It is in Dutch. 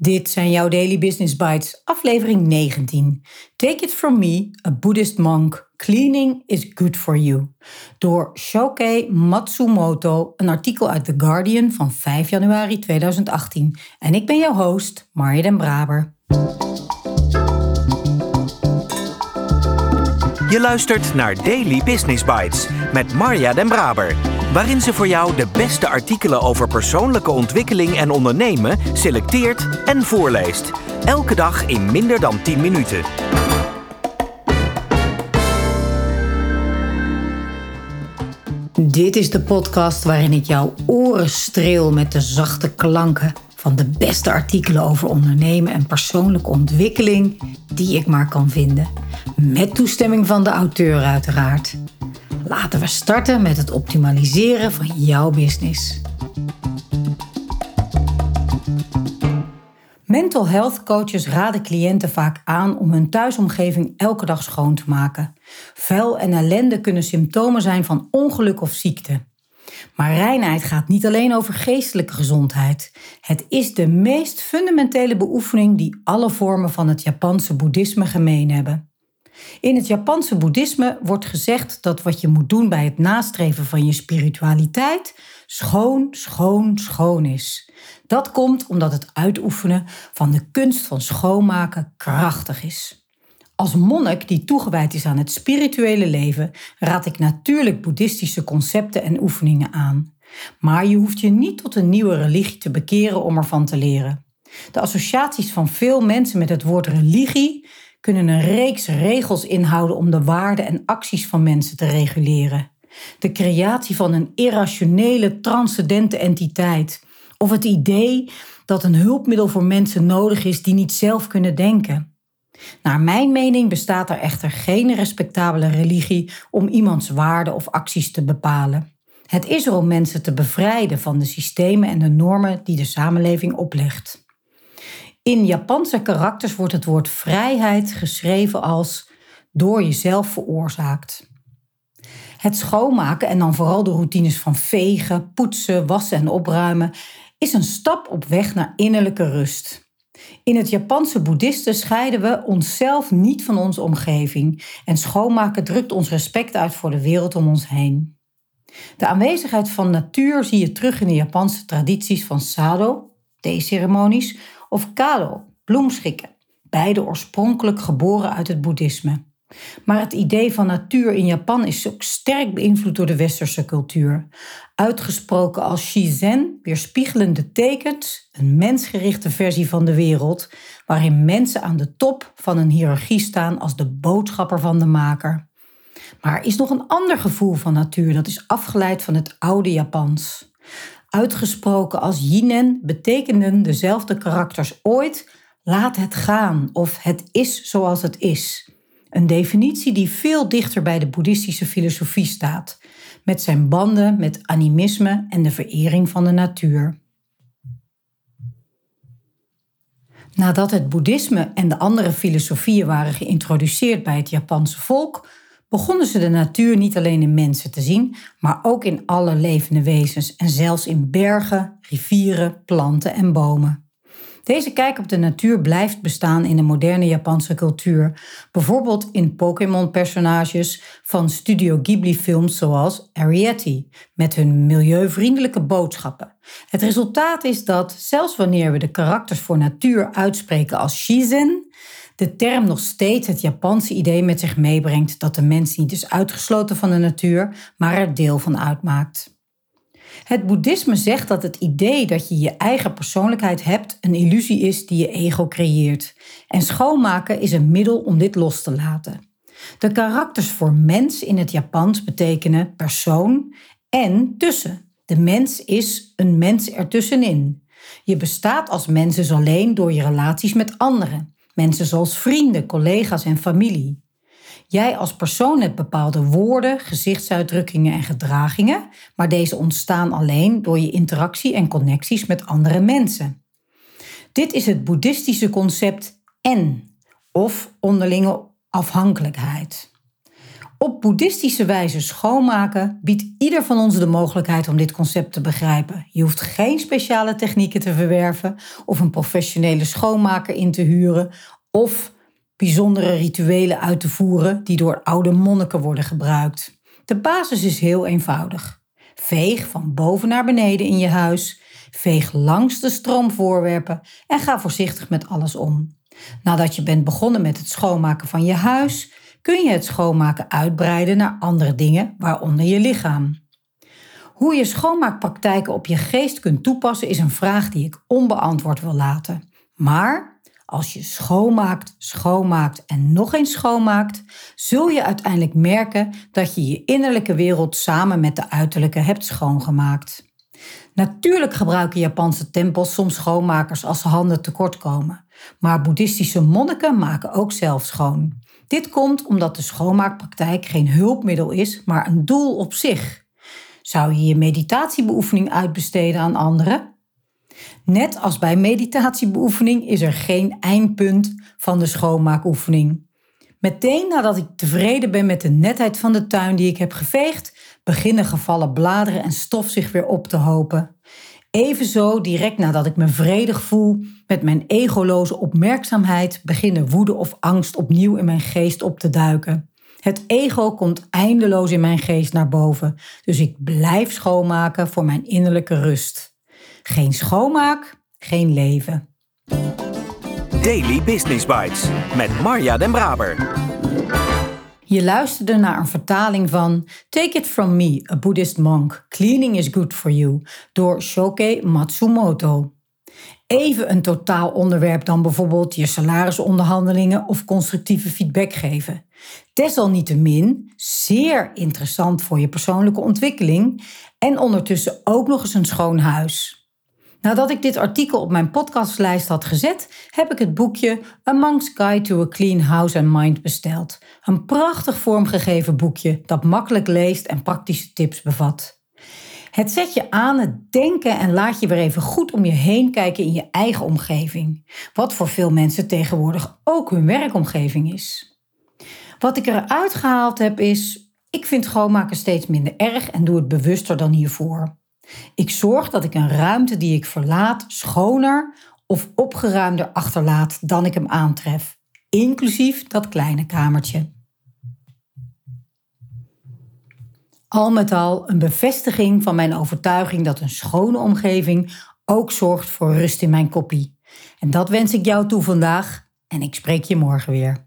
Dit zijn jouw Daily Business Bites, aflevering 19. Take it from me, a Buddhist monk. Cleaning is good for you. Door Shoke Matsumoto, een artikel uit The Guardian van 5 januari 2018. En ik ben jouw host, Marja den Braber. Je luistert naar Daily Business Bites met Marja den Braber waarin ze voor jou de beste artikelen over persoonlijke ontwikkeling en ondernemen selecteert en voorleest. Elke dag in minder dan 10 minuten. Dit is de podcast waarin ik jouw oren streel met de zachte klanken van de beste artikelen over ondernemen en persoonlijke ontwikkeling die ik maar kan vinden. Met toestemming van de auteur uiteraard. Laten we starten met het optimaliseren van jouw business. Mental health coaches raden cliënten vaak aan om hun thuisomgeving elke dag schoon te maken. Vuil en ellende kunnen symptomen zijn van ongeluk of ziekte. Maar reinheid gaat niet alleen over geestelijke gezondheid. Het is de meest fundamentele beoefening die alle vormen van het Japanse boeddhisme gemeen hebben. In het Japanse boeddhisme wordt gezegd dat wat je moet doen bij het nastreven van je spiritualiteit schoon, schoon, schoon is. Dat komt omdat het uitoefenen van de kunst van schoonmaken krachtig is. Als monnik die toegewijd is aan het spirituele leven, raad ik natuurlijk boeddhistische concepten en oefeningen aan. Maar je hoeft je niet tot een nieuwe religie te bekeren om ervan te leren. De associaties van veel mensen met het woord religie kunnen een reeks regels inhouden om de waarden en acties van mensen te reguleren. De creatie van een irrationele, transcendente entiteit. Of het idee dat een hulpmiddel voor mensen nodig is die niet zelf kunnen denken. Naar mijn mening bestaat er echter geen respectabele religie om iemands waarden of acties te bepalen. Het is er om mensen te bevrijden van de systemen en de normen die de samenleving oplegt. In Japanse karakters wordt het woord vrijheid geschreven als door jezelf veroorzaakt. Het schoonmaken en dan vooral de routines van vegen, poetsen, wassen en opruimen is een stap op weg naar innerlijke rust. In het Japanse boeddhisten scheiden we onszelf niet van onze omgeving en schoonmaken drukt ons respect uit voor de wereld om ons heen. De aanwezigheid van natuur zie je terug in de Japanse tradities van sado, theeceremonies, of kado, bloemschikken, beide oorspronkelijk geboren uit het boeddhisme. Maar het idee van natuur in Japan is ook sterk beïnvloed door de westerse cultuur. Uitgesproken als shizen, weerspiegelende tekens, een mensgerichte versie van de wereld, waarin mensen aan de top van een hiërarchie staan als de boodschapper van de maker. Maar er is nog een ander gevoel van natuur dat is afgeleid van het oude Japans. Uitgesproken als yinen betekenden dezelfde karakters ooit laat het gaan of het is zoals het is. Een definitie die veel dichter bij de boeddhistische filosofie staat, met zijn banden met animisme en de verering van de natuur. Nadat het boeddhisme en de andere filosofieën waren geïntroduceerd bij het Japanse volk, begonnen ze de natuur niet alleen in mensen te zien, maar ook in alle levende wezens en zelfs in bergen, rivieren, planten en bomen. Deze kijk op de natuur blijft bestaan in de moderne Japanse cultuur, bijvoorbeeld in Pokémon-personages van Studio Ghibli-films zoals Arrietty, met hun milieuvriendelijke boodschappen. Het resultaat is dat, zelfs wanneer we de karakters voor natuur uitspreken als shizen, de term nog steeds het Japanse idee met zich meebrengt dat de mens niet is uitgesloten van de natuur, maar er deel van uitmaakt. Het boeddhisme zegt dat het idee dat je je eigen persoonlijkheid hebt een illusie is die je ego creëert. En schoonmaken is een middel om dit los te laten. De karakters voor mens in het Japans betekenen persoon en tussen. De mens is een mens ertussenin. Je bestaat als mens dus alleen door je relaties met anderen. Mensen zoals vrienden, collega's en familie. Jij als persoon hebt bepaalde woorden, gezichtsuitdrukkingen en gedragingen, maar deze ontstaan alleen door je interactie en connecties met andere mensen. Dit is het boeddhistische concept en of onderlinge afhankelijkheid. Op boeddhistische wijze schoonmaken biedt ieder van ons de mogelijkheid om dit concept te begrijpen. Je hoeft geen speciale technieken te verwerven of een professionele schoonmaker in te huren of bijzondere rituelen uit te voeren die door oude monniken worden gebruikt. De basis is heel eenvoudig. Veeg van boven naar beneden in je huis, veeg langs de stroomvoorwerpen en ga voorzichtig met alles om. Nadat je bent begonnen met het schoonmaken van je huis, kun je het schoonmaken uitbreiden naar andere dingen, waaronder je lichaam. Hoe je schoonmaakpraktijken op je geest kunt toepassen is een vraag die ik onbeantwoord wil laten. Maar als je schoonmaakt, schoonmaakt en nog eens schoonmaakt, zul je uiteindelijk merken dat je je innerlijke wereld samen met de uiterlijke hebt schoongemaakt. Natuurlijk gebruiken Japanse tempels soms schoonmakers als handen tekort komen, maar boeddhistische monniken maken ook zelf schoon. Dit komt omdat de schoonmaakpraktijk geen hulpmiddel is, maar een doel op zich. Zou je je meditatiebeoefening uitbesteden aan anderen? Net als bij meditatiebeoefening is er geen eindpunt van de schoonmaakoefening. Meteen nadat ik tevreden ben met de netheid van de tuin die ik heb geveegd, beginnen gevallen bladeren en stof zich weer op te hopen. Evenzo, direct nadat ik me vredig voel met mijn egoloze opmerkzaamheid, beginnen woede of angst opnieuw in mijn geest op te duiken. Het ego komt eindeloos in mijn geest naar boven, dus ik blijf schoonmaken voor mijn innerlijke rust. Geen schoonmaak, geen leven. Daily Business Bites met Marja Den Braber. Je luisterde naar een vertaling van Take It From Me, A Buddhist Monk, Cleaning is Good For You door Shoke Matsumoto. Even een totaal onderwerp dan bijvoorbeeld je salarisonderhandelingen of constructieve feedback geven. Desalniettemin zeer interessant voor je persoonlijke ontwikkeling en ondertussen ook nog eens een schoon huis. Nadat ik dit artikel op mijn podcastlijst had gezet, heb ik het boekje A Monk's Guide to a Clean House and Mind besteld. Een prachtig vormgegeven boekje dat makkelijk leest en praktische tips bevat. Het zet je aan het denken en laat je weer even goed om je heen kijken in je eigen omgeving. Wat voor veel mensen tegenwoordig ook hun werkomgeving is. Wat ik eruit gehaald heb is, ik vind schoonmaken steeds minder erg en doe het bewuster dan hiervoor. Ik zorg dat ik een ruimte die ik verlaat schoner of opgeruimder achterlaat dan ik hem aantref, inclusief dat kleine kamertje. Al met al een bevestiging van mijn overtuiging dat een schone omgeving ook zorgt voor rust in mijn koppie. En dat wens ik jou toe vandaag en ik spreek je morgen weer.